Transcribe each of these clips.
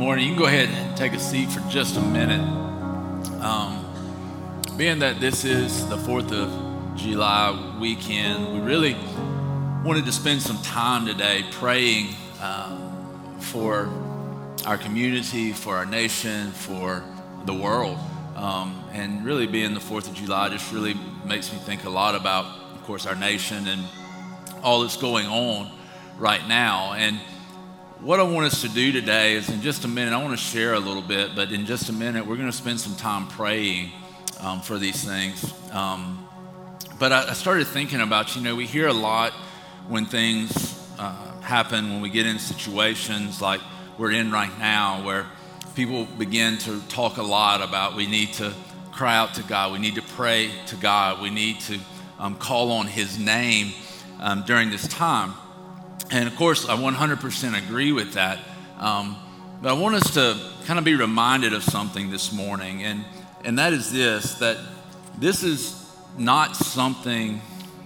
morning. You can go ahead and take a seat for just a minute. Um, being that this is the 4th of July weekend, we really wanted to spend some time today praying um, for our community, for our nation, for the world. Um, and really being the 4th of July just really makes me think a lot about, of course, our nation and all that's going on right now. And what I want us to do today is in just a minute, I want to share a little bit, but in just a minute, we're going to spend some time praying um, for these things. Um, but I, I, started thinking about, you know, we hear a lot when things uh, happen, when we get in situations like we're in right now, where people begin to talk a lot about we need to cry out to God, we need to pray to God, we need to um, call on His name um, during this time. And of course, I 100% agree with that. Um, but I want us to kind of be reminded of something this morning, and, and that is this that this is not something,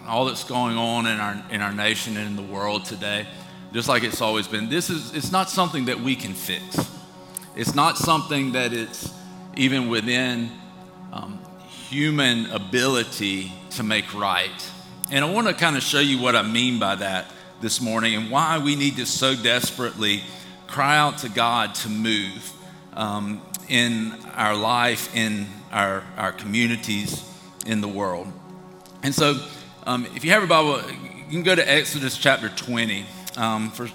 all that's going on in our, in our nation and in the world today, just like it's always been, this is, it's not something that we can fix. It's not something that it's even within um, human ability to make right. And I want to kind of show you what I mean by that this morning and why we need to so desperately cry out to God to move um, in our life, in our, our communities, in the world. And so, um, if you have a Bible, you can go to Exodus chapter 20. Um, for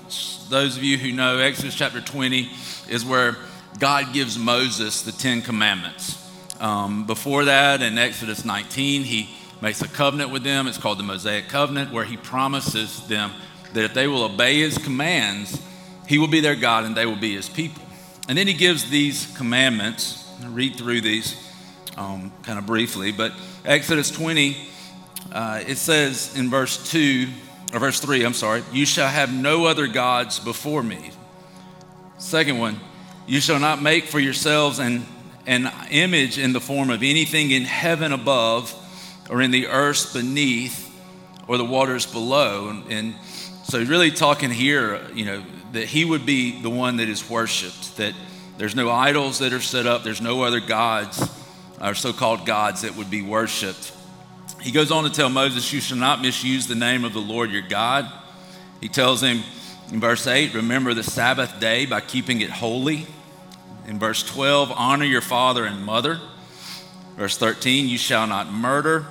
those of you who know, Exodus chapter 20 is where God gives Moses the Ten Commandments. Um, before that, in Exodus 19, he makes a covenant with them. It's called the Mosaic Covenant, where he promises them that if they will obey his commands, he will be their God and they will be his people. And then he gives these commandments. I'll read through these um, kind of briefly, but Exodus 20, uh, it says in verse 2, or verse 3, I'm sorry, you shall have no other gods before me. Second one, you shall not make for yourselves an, an image in the form of anything in heaven above, or in the earth beneath, or the waters below. And, and so, he's really talking here, you know, that he would be the one that is worshiped, that there's no idols that are set up, there's no other gods or so called gods that would be worshiped. He goes on to tell Moses, You shall not misuse the name of the Lord your God. He tells him in verse 8, Remember the Sabbath day by keeping it holy. In verse 12, honor your father and mother. Verse 13, you shall not murder,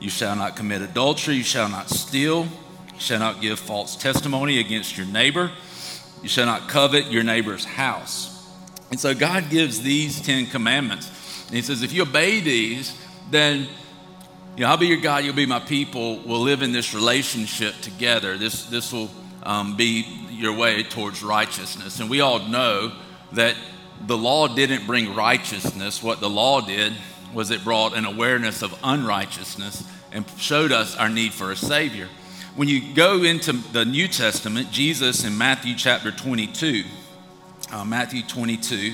you shall not commit adultery, you shall not steal, shall not give false testimony against your neighbor. You shall not covet your neighbor's house. And so God gives these 10 commandments. And He says, if you obey these, then you know, I'll be your God, you'll be my people. We'll live in this relationship together. This, this will um, be your way towards righteousness. And we all know that the law didn't bring righteousness. What the law did was it brought an awareness of unrighteousness and showed us our need for a Savior when you go into the New Testament, Jesus in Matthew chapter 22, uh, Matthew 22,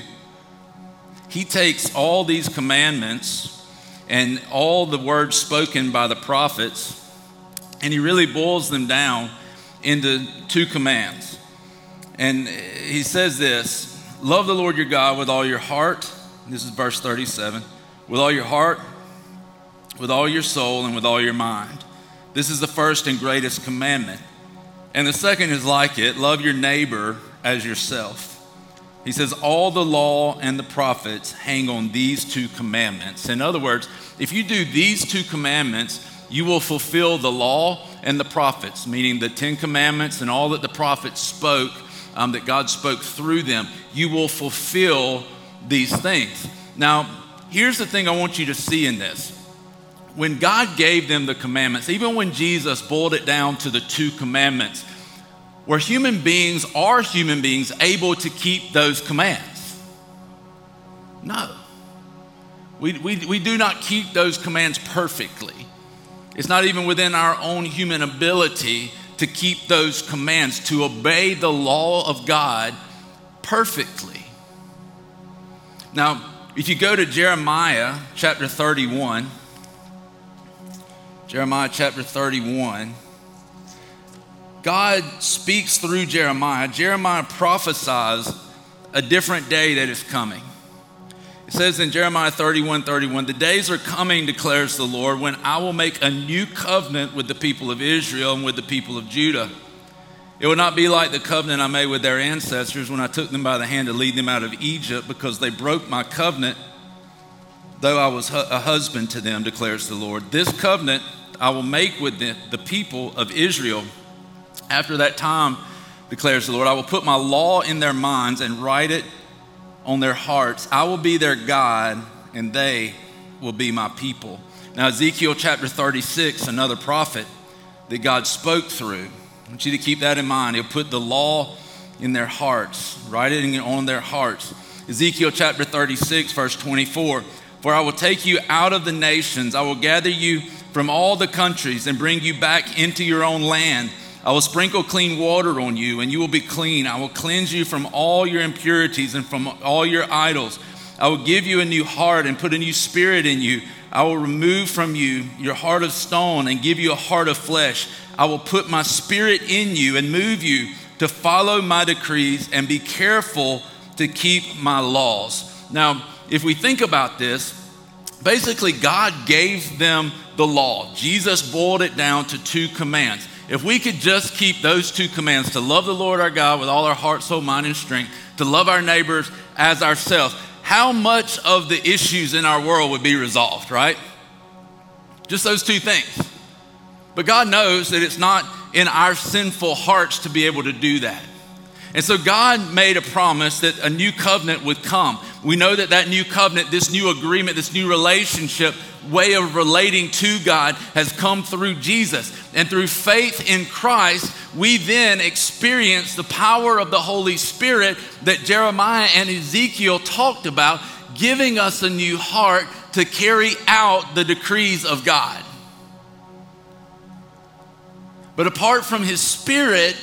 he takes all these commandments and all the words spoken by the prophets, and he really boils them down into two commands. And he says this Love the Lord your God with all your heart. This is verse 37 with all your heart, with all your soul, and with all your mind. This is the first and greatest commandment. And the second is like it love your neighbor as yourself. He says, All the law and the prophets hang on these two commandments. In other words, if you do these two commandments, you will fulfill the law and the prophets, meaning the Ten Commandments and all that the prophets spoke, um, that God spoke through them. You will fulfill these things. Now, here's the thing I want you to see in this when God gave them the commandments, even when Jesus boiled it down to the two commandments, were human beings, are human beings able to keep those commands? No. We, we, we do not keep those commands perfectly. It's not even within our own human ability to keep those commands, to obey the law of God perfectly. Now, if you go to Jeremiah chapter 31, Jeremiah chapter 31. God speaks through Jeremiah. Jeremiah prophesies a different day that is coming. It says in Jeremiah 31 31, the days are coming, declares the Lord, when I will make a new covenant with the people of Israel and with the people of Judah. It will not be like the covenant I made with their ancestors when I took them by the hand to lead them out of Egypt, because they broke my covenant, though I was a husband to them, declares the Lord. This covenant I will make with the, the people of Israel. After that time, declares the Lord, I will put my law in their minds and write it on their hearts. I will be their God, and they will be my people. Now, Ezekiel chapter 36, another prophet that God spoke through. I want you to keep that in mind. He'll put the law in their hearts, write it on their hearts. Ezekiel chapter 36, verse 24 For I will take you out of the nations, I will gather you from all the countries and bring you back into your own land. I will sprinkle clean water on you, and you will be clean. I will cleanse you from all your impurities and from all your idols. I will give you a new heart and put a new spirit in you. I will remove from you your heart of stone and give you a heart of flesh. I will put my spirit in you and move you to follow my decrees and be careful to keep my laws. Now, if we think about this, basically, God gave them the law. Jesus boiled it down to two commands. If we could just keep those two commands to love the Lord our God with all our heart, soul, mind, and strength, to love our neighbors as ourselves, how much of the issues in our world would be resolved, right? Just those two things. But God knows that it's not in our sinful hearts to be able to do that. And so God made a promise that a new covenant would come. We know that that new covenant, this new agreement, this new relationship, way of relating to God has come through Jesus. And through faith in Christ, we then experience the power of the Holy Spirit that Jeremiah and Ezekiel talked about, giving us a new heart to carry out the decrees of God. But apart from His Spirit,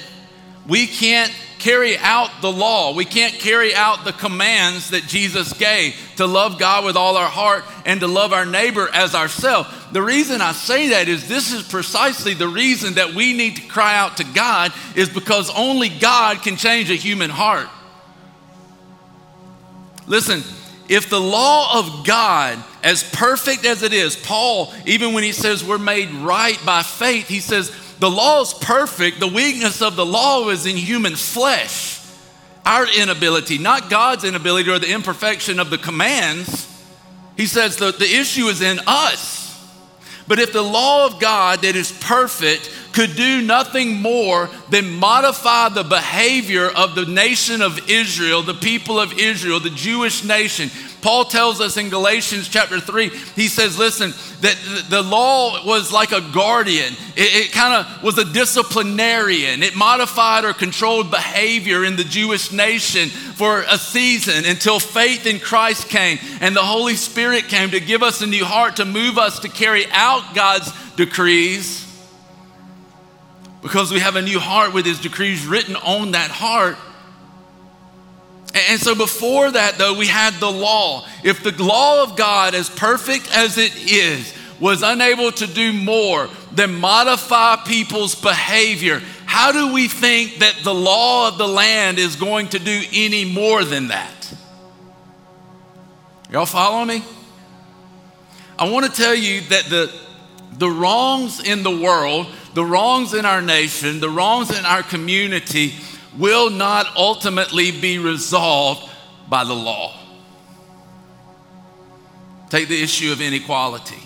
we can't carry out the law. We can't carry out the commands that Jesus gave to love God with all our heart and to love our neighbor as ourselves. The reason I say that is this is precisely the reason that we need to cry out to God is because only God can change a human heart. Listen, if the law of God, as perfect as it is, Paul, even when he says we're made right by faith, he says, the law is perfect. The weakness of the law is in human flesh. Our inability, not God's inability or the imperfection of the commands. He says the, the issue is in us. But if the law of God that is perfect could do nothing more than modify the behavior of the nation of Israel, the people of Israel, the Jewish nation, Paul tells us in Galatians chapter 3, he says, listen, that the law was like a guardian. It, it kind of was a disciplinarian. It modified or controlled behavior in the Jewish nation for a season until faith in Christ came and the Holy Spirit came to give us a new heart to move us to carry out God's decrees. Because we have a new heart with his decrees written on that heart. And so before that, though, we had the law. If the law of God, as perfect as it is, was unable to do more than modify people's behavior, how do we think that the law of the land is going to do any more than that? Y'all follow me? I want to tell you that the, the wrongs in the world, the wrongs in our nation, the wrongs in our community will not ultimately be resolved by the law. Take the issue of inequality,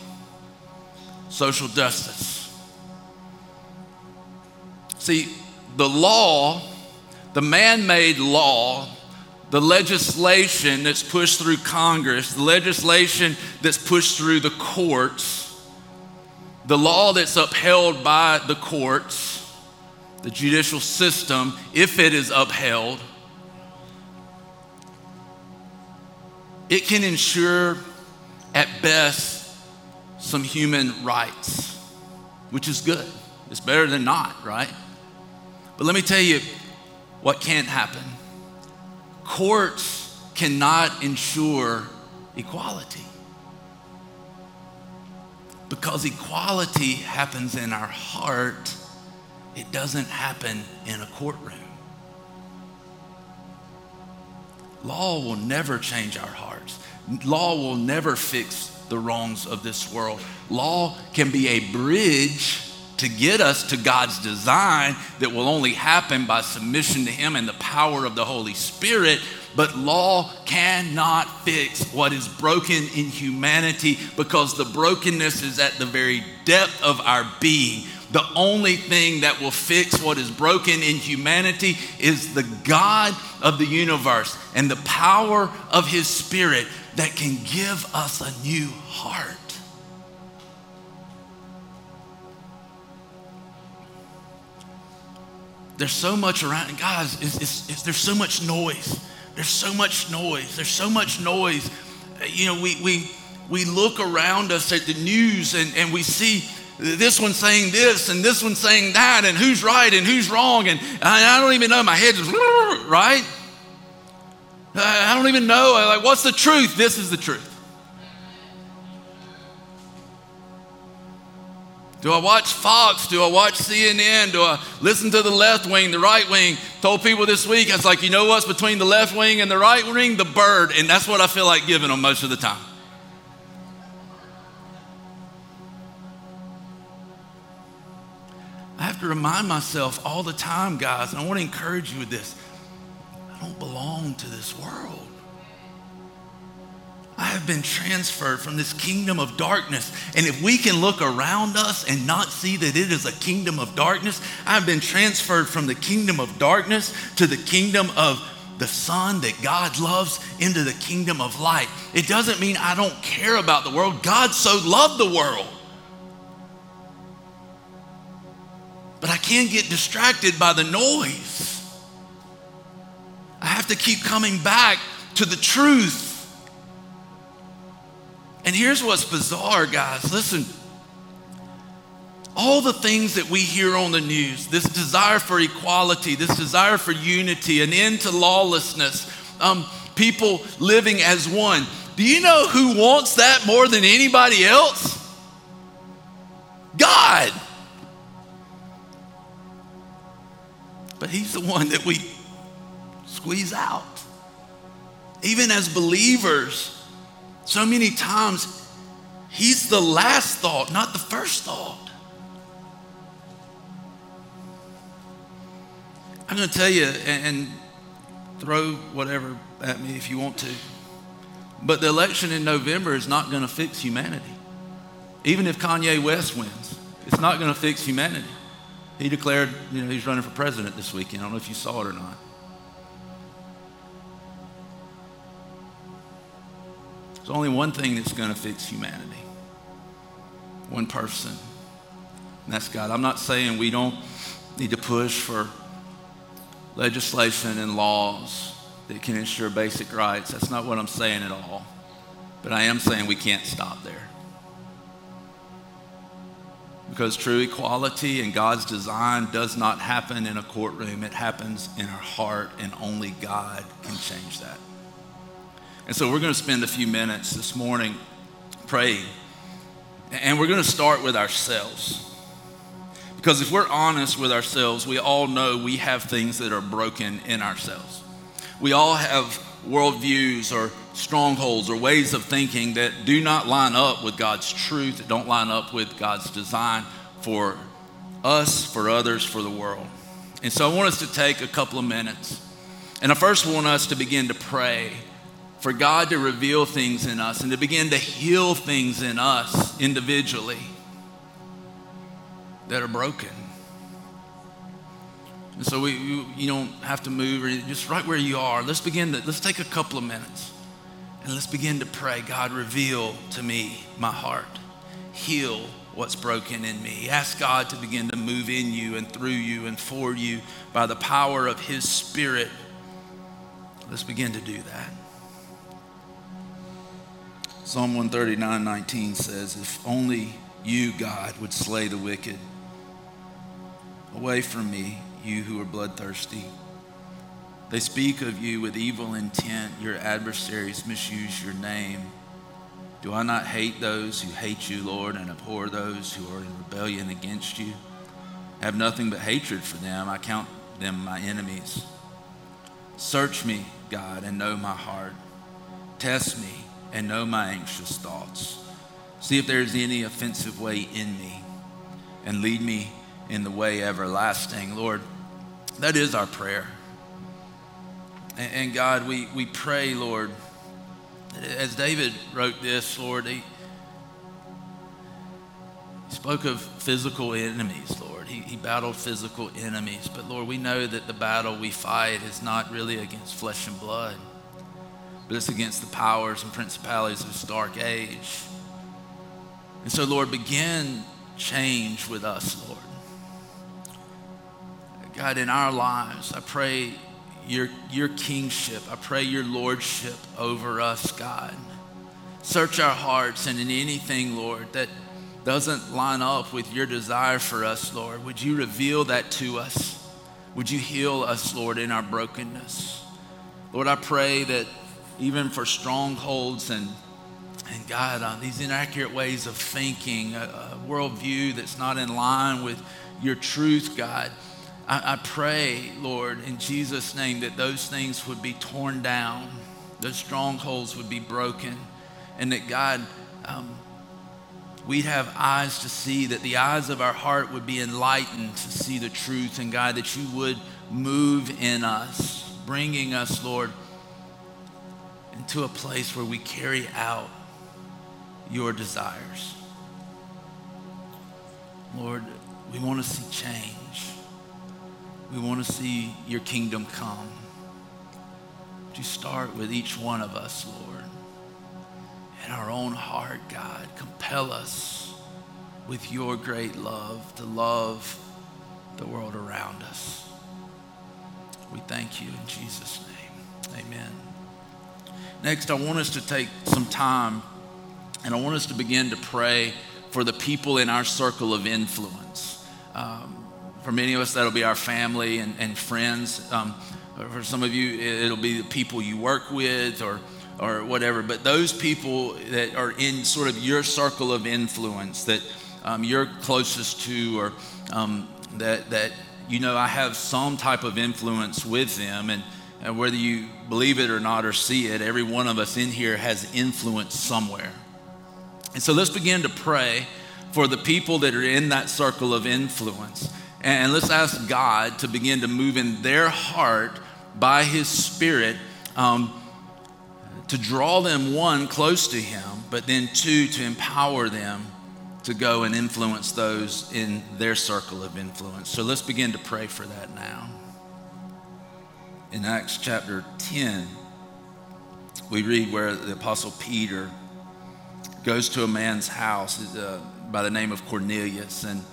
social justice. See, the law, the man made law, the legislation that's pushed through Congress, the legislation that's pushed through the courts, the law that's upheld by the courts, the judicial system, if it is upheld, it can ensure at best some human rights, which is good. It's better than not, right? But let me tell you what can't happen. Courts cannot ensure equality because equality happens in our heart it doesn't happen in a courtroom. law will never change our hearts. Law will never fix the wrongs of this world. Law can be a bridge to get us to God's design that will only happen by submission to Him and the power of the Holy Spirit. But law cannot fix what is broken in humanity because the brokenness is at the very depth of our being. The only thing that will fix what is broken in humanity is the God of the universe and the power of His Spirit that can give us a new heart. There's so much around, guys, it's, it's, it's, there's so much noise. There's so much noise. There's so much noise. You know, we, we, we look around us at the news and, and we see this one saying this and this one saying that and who's right and who's wrong. And I don't even know, my head is right? I don't even know. Like, what's the truth? This is the truth. Do I watch Fox? Do I watch CNN? Do I listen to the left wing, the right wing? Told people this week, I was like, you know what's between the left wing and the right wing? The bird. And that's what I feel like giving them most of the time. To remind myself all the time, guys, and I want to encourage you with this. I don't belong to this world. I have been transferred from this kingdom of darkness. And if we can look around us and not see that it is a kingdom of darkness, I've been transferred from the kingdom of darkness to the kingdom of the Son that God loves into the kingdom of light. It doesn't mean I don't care about the world. God so loved the world. But I can't get distracted by the noise. I have to keep coming back to the truth. And here's what's bizarre, guys. Listen, all the things that we hear on the news this desire for equality, this desire for unity, an end to lawlessness, um, people living as one. Do you know who wants that more than anybody else? But He's the one that we squeeze out. Even as believers, so many times, He's the last thought, not the first thought. I'm going to tell you, and, throw whatever at me if you want to, but the election in November is not going to fix humanity. Even if Kanye West wins, it's not going to fix humanity. He declared, you know, he's running for president this weekend. I don't know if you saw it or not. There's only one thing that's going to fix humanity one person, and that's God. I'm not saying we don't need to push for legislation and laws that can ensure basic rights. That's not what I'm saying at all. But I am saying we can't stop there. Because true equality and God's design does not happen in a courtroom, it happens in our heart, and only God can change that. And so we're going to spend a few minutes this morning praying. And we're going to start with ourselves. Because if we're honest with ourselves, we all know we have things that are broken in ourselves. We all have worldviews or strongholds or ways of thinking that do not line up with God's truth, that don't line up with God's design for us, for others, for the world. And so I want us to take a couple of minutes. And I first want us to begin to pray for God to reveal things in us and to begin to heal things in us individually that are broken. And so we, you, you don't have to move, or just right where you are. Let's begin to, let's take a couple of minutes and let's begin to pray. God, reveal to me my heart. Heal what's broken in me. Ask God to begin to move in you and through you and for you by the power of His Spirit. Let's begin to do that. Psalm 139 19 says, If only you, God, would slay the wicked. Away from me, you who are bloodthirsty. They speak of you with evil intent. Your adversaries misuse your name. Do I not hate those who hate you, Lord, and abhor those who are in rebellion against you? I have nothing but hatred for them. I count them my enemies. Search me, God, and know my heart. Test me and know my anxious thoughts. See if there is any offensive way in me, and lead me in the way everlasting. Lord, that is our prayer. And, and God, we, we pray, Lord, as David wrote this, Lord, he, he spoke of physical enemies, Lord. He, he battled physical enemies. But Lord, we know that the battle we fight is not really against flesh and blood, but it's against the powers and principalities of this dark age. And so, Lord, begin change with us, Lord. God, in our lives, I pray your, your kingship. I pray your lordship over us, God. Search our hearts and in anything, Lord, that doesn't line up with your desire for us, Lord, would you reveal that to us? Would you heal us, Lord, in our brokenness? Lord, I pray that even for strongholds and and God, uh, these inaccurate ways of thinking, a, a, worldview that's not in line with your truth, God, I, I pray, Lord, in Jesus' name, that those things would be torn down, those strongholds would be broken, and that God, um, we'd have eyes to see, that the eyes of our heart would be enlightened to see the truth, and God, that you would move in us, bringing us, Lord, into a place where we carry out your desires. Lord, we want to see change. We want to see your kingdom come. You start with each one of us, Lord? In our own heart, God, compel us with your great love to love the world around us. We thank you in Jesus' name. Amen. Next, I want us to take some time and I want us to begin to pray for the people in our circle of influence. For many of us, that'll be our family and, and friends. Um, for some of you, it'll be the people you work with or, or whatever. But those people that are in sort of your circle of influence that um, you're closest to or um, that, that, you know, I have some type of influence with them. And, and whether you believe it or not or see it, every one of us in here has influence somewhere. And so let's begin to pray for the people that are in that circle of influence. And let's ask God to begin to move in their heart by His Spirit um, to draw them, one, close to Him, but then two, to empower them to go and influence those in their circle of influence. So let's begin to pray for that now. In Acts chapter 10, we read where the Apostle Peter goes to a man's house uh, by the name of Cornelius. And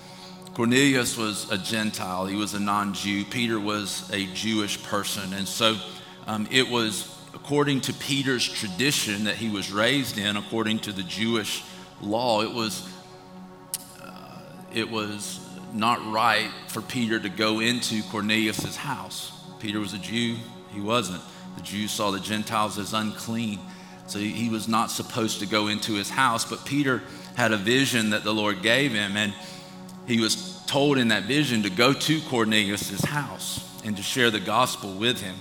Cornelius was a Gentile, he was a non Jew. Peter was a Jewish person. And so um, it was according to Peter's tradition that he was raised in, according to the Jewish law, it was, uh, it was not right for Peter to go into Cornelius's house. Peter was a Jew, he wasn't. The Jews saw the Gentiles as unclean. So he was not supposed to go into his house, but Peter had a vision that the Lord gave him, and he was told in that vision to go to Cornelius' house and to share the gospel with him.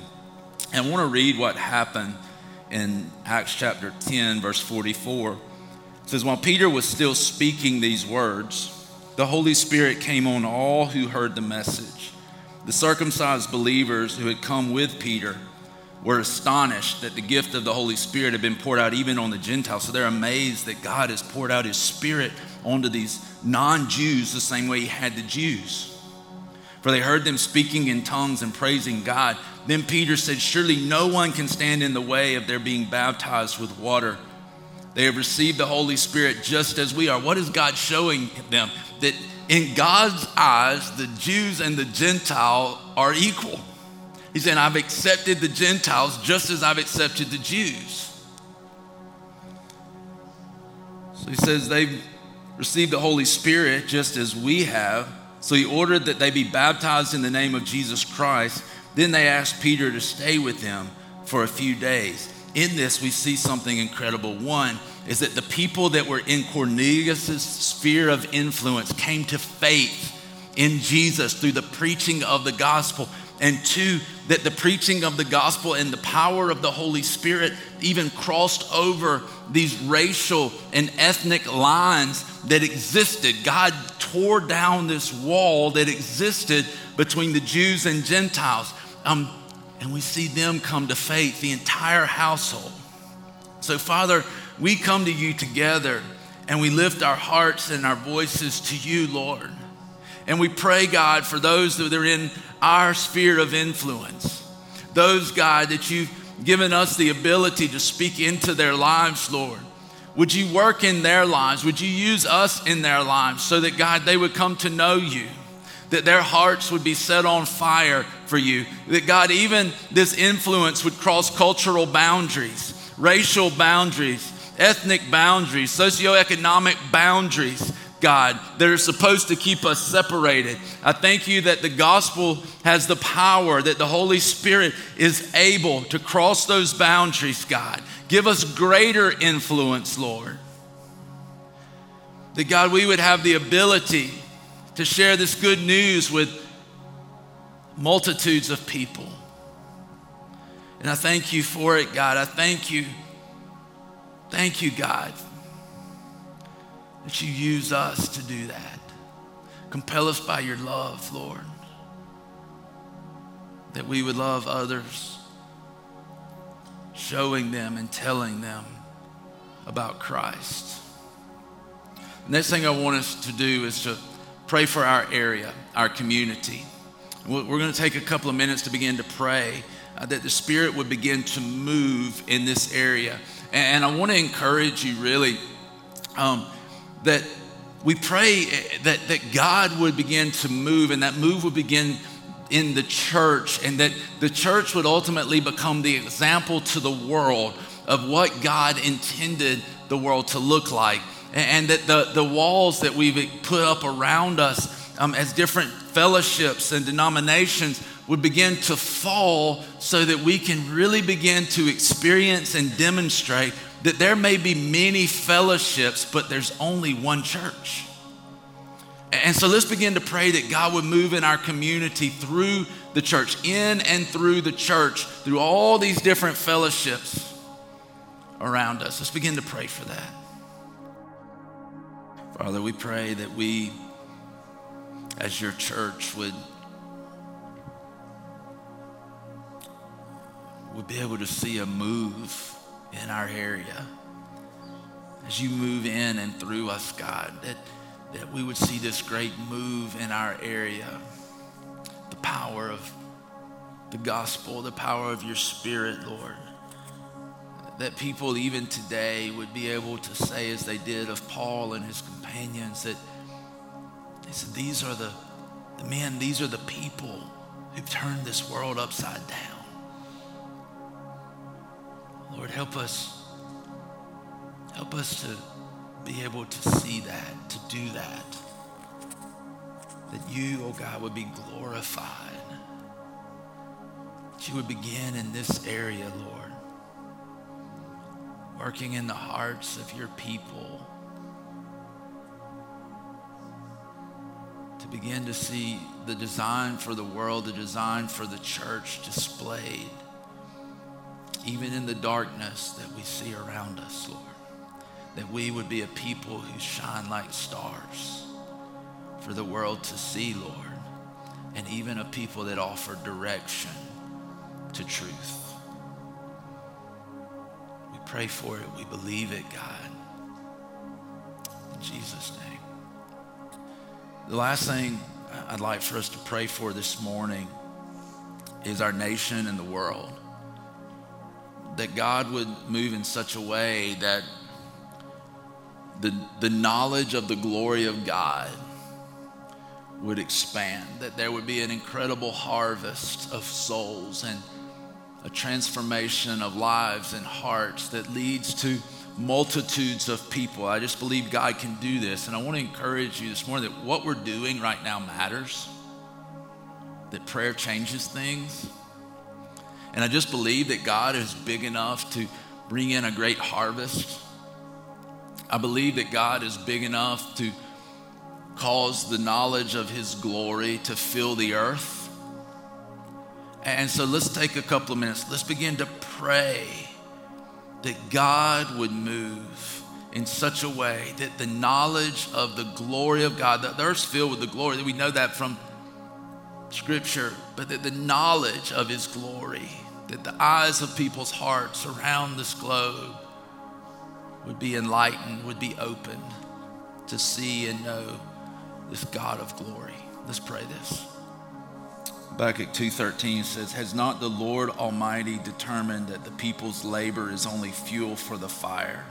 And I want to read what happened in Acts chapter 10, verse 44. It says, While Peter was still speaking these words, the Holy Spirit came on all who heard the message. The circumcised believers who had come with Peter were astonished that the gift of the Holy Spirit had been poured out even on the Gentiles. So they're amazed that God has poured out his Spirit onto these non Jews the same way he had the Jews. For they heard them speaking in tongues and praising God. Then Peter said, Surely no one can stand in the way of their being baptized with water. They have received the Holy Spirit just as we are. What is God showing them? That in God's eyes, the Jews and the Gentile are equal. He said, I've accepted the Gentiles just as I've accepted the Jews. So he says they've received the Holy Spirit just as we have. So he ordered that they be baptized in the name of Jesus Christ. Then they asked Peter to stay with them for a few days. In this, we see something incredible. One is that the people that were in Cornelius' sphere of influence came to faith in Jesus through the preaching of the gospel And two, that the preaching of the gospel and the power of the Holy Spirit even crossed over these racial and ethnic lines that existed. God tore down this wall that existed between the Jews and Gentiles. Um, and we see them come to faith, the entire household. So, Father, we come to you together and we lift our hearts and our voices to you, Lord. And we pray, God, for those that are in our sphere of influence, those, God, that you've given us the ability to speak into their lives, Lord. Would you work in their lives? Would you use us in their lives so that, God, they would come to know you? That their hearts would be set on fire for you. That, God, even this influence would cross cultural boundaries, racial boundaries, ethnic boundaries, socioeconomic boundaries, God, that are supposed to keep us separated. I thank you that the gospel has the power, that the Holy Spirit is able to cross those boundaries, God. Give us greater influence, Lord. That, God, we would have the ability to share this good news with multitudes of people. And I thank you for it, God. I thank you. Thank you, God, that you use us to do that. Compel us by your love, Lord, that we would love others, showing them and telling them about Christ. The next thing I want us to do is to pray for our area, our community. We're going to take a couple of minutes to begin to pray uh, that the Spirit would begin to move in this area. And, I want to encourage you really um, that we pray that, that God would begin to move and that move would begin in the church and that the church would ultimately become the example to the world of what God intended the world to look like. And that the, the walls that we've put up around us um, as different fellowships and denominations would begin to fall so that we can really begin to experience and demonstrate that there may be many fellowships, but there's only one church. And so let's begin to pray that God would move in our community through the church, in and through the church, through all these different fellowships around us. Let's begin to pray for that. Father, we pray that we, as your church, would, would be able to see a move in our area. As you move in and through us, God, that, that we would see this great move in our area. The power of the gospel, the power of your spirit, Lord. That people, even today, would be able to say, as they did of Paul and his companions, that they said, These are the, the men, these are the people who've turned this world upside down. Lord, help us. Help us to be able to see that, to do that. That you, oh God, would be glorified. That you would begin in this area, Lord, working in the hearts of your people. To begin to see the design for the world, the design for the church displayed even in the darkness that we see around us, Lord, that we would be a people who shine like stars for the world to see, Lord, and even a people that offer direction to truth. We pray for it. We believe it, God. In Jesus' name. The last thing I'd like for us to pray for this morning is our nation and the world that God would move in such a way that the, the knowledge of the glory of God would expand, that there would be an incredible harvest of souls and a transformation of lives and hearts that leads to multitudes of people. I just believe God can do this. And I want to encourage you this morning that what we're doing right now matters, that prayer changes things and I just believe that God is big enough to bring in a great harvest. I believe that God is big enough to cause the knowledge of his glory to fill the earth. And so let's take a couple of minutes. Let's begin to pray that God would move in such a way that the knowledge of the glory of God, that the earth's filled with the glory, that we know that from Scripture, but that the knowledge of His glory, that the eyes of people's hearts around this globe would be enlightened, would be open to see and know this God of glory. Let's pray this. Habakkuk 2.13 says, Has not the Lord Almighty determined that the people's labor is only fuel for the fire,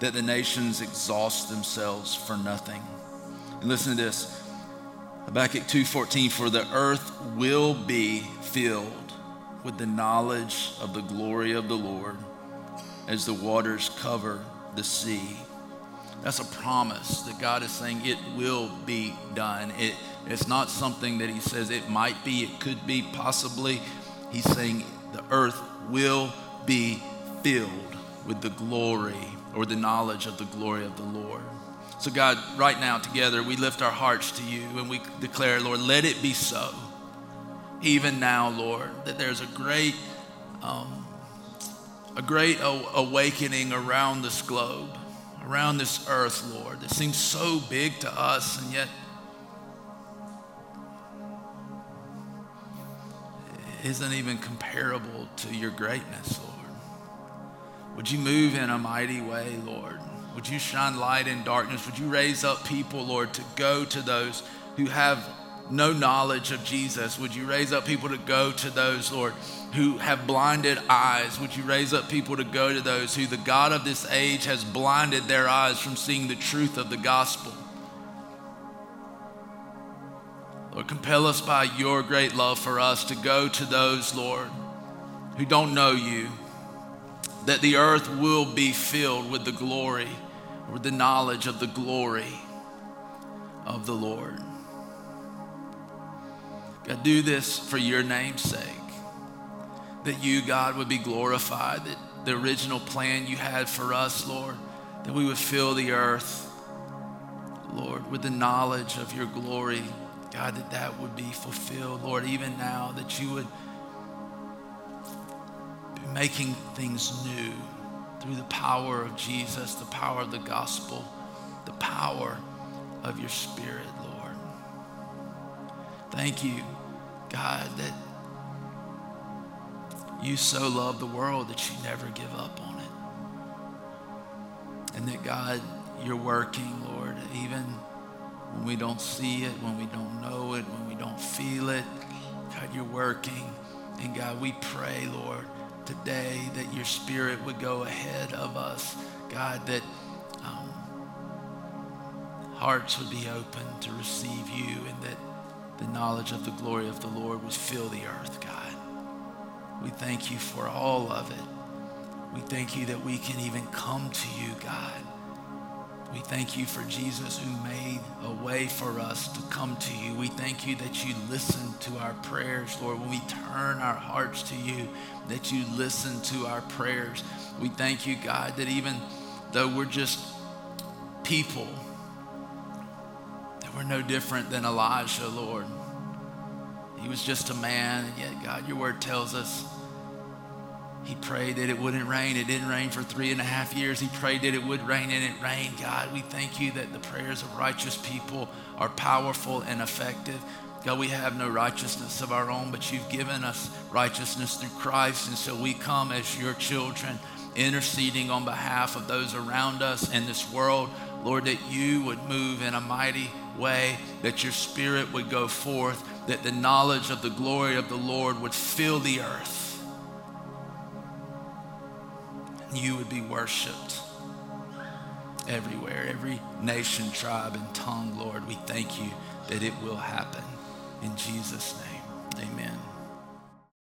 that the nations exhaust themselves for nothing? And listen to this. Habakkuk 2.14, For the earth will be filled with the knowledge of the glory of the Lord as the waters cover the sea. That's a promise that God is saying it will be done. It, it's not something that He says it might be, it could be, possibly. He's saying the earth will be filled with the glory or the knowledge of the glory of the Lord. So, God, right now together, we lift our hearts to you and we declare, Lord, let it be so. Even now, Lord, that there's a great, um, a great awakening around this globe around this earth, Lord, that seems so big to us, and yet isn't even comparable to your greatness, Lord. Would you move in a mighty way, Lord? Would you shine light in darkness? Would you raise up people, Lord, to go to those who have no knowledge of Jesus? Would you raise up people to go to those, Lord, who have blinded eyes? Would you raise up people to go to those who the God of this age has blinded their eyes from seeing the truth of the gospel? Lord, compel us by your great love for us to go to those, Lord, who don't know you, that the earth will be filled with the glory, the knowledge of the glory of the Lord. God, do this for your name's sake. That you, God, would be glorified, that the original plan you had for us, Lord, that we would fill the earth, Lord, with the knowledge of your glory. God, that that would be fulfilled, Lord, even now, that you would be making things new through the power of Jesus, the power of the gospel, the power of your spirit, Lord. Thank you, God, that you so love the world that you never give up on it. And that, God, you're working, Lord, even when we don't see it, when we don't know it, when we don't feel it. God, you're working. And God, we pray, Lord, today that your spirit would go ahead of us. God, that um, hearts would be open to receive you and that the knowledge of the glory of the Lord would fill the earth, God. We thank you for all of it. We thank you that we can even come to you, God. We thank you for Jesus who made a way for us to come to you. We thank you that you listen to our prayers, Lord. When we turn our hearts to you, that you listen to our prayers. We thank you, God, that even though we're just people, that we're no different than Elijah, Lord. He was just a man, and yet, God, your word tells us he prayed that it wouldn't rain. It didn't rain for three and a half years. He prayed that it would rain, and it rained. God, we thank you that the prayers of righteous people are powerful and effective. God, we have no righteousness of our own, but you've given us righteousness through Christ. And so we come as your children, interceding on behalf of those around us in this world. Lord, that you would move in a mighty way, that your spirit would go forth, that the knowledge of the glory of the Lord would fill the earth you would be worshiped everywhere, every nation, tribe, and tongue, Lord. We thank you that it will happen. In Jesus' name, amen.